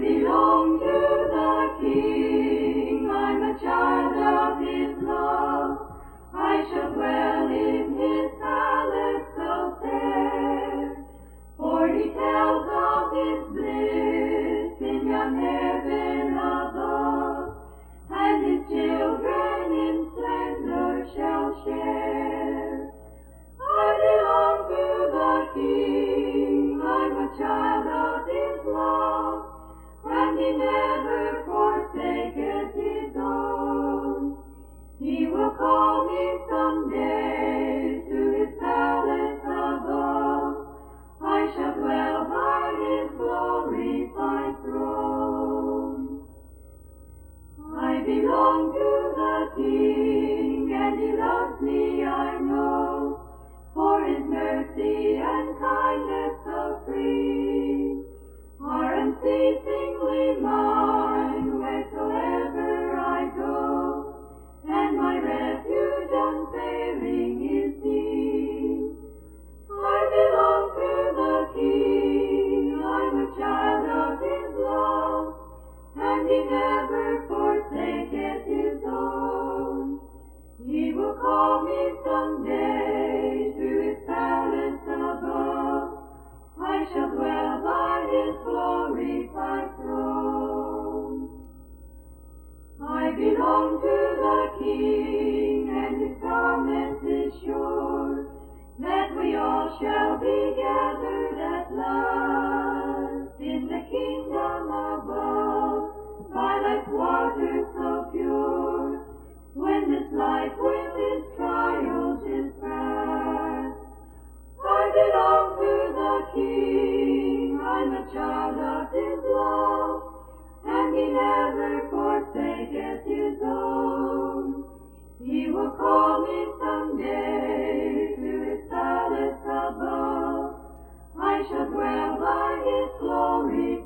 belong to the King. I'm a child of His love. I shall dwell in His palace so fair. For He tells of His belong to the King, He never forsaketh His own. He will call me someday to His palace above. I shall dwell by His glorified throne. I belong to the King, He never forsaketh His own. He will call me someday to His palace above. I shall dwell by His glory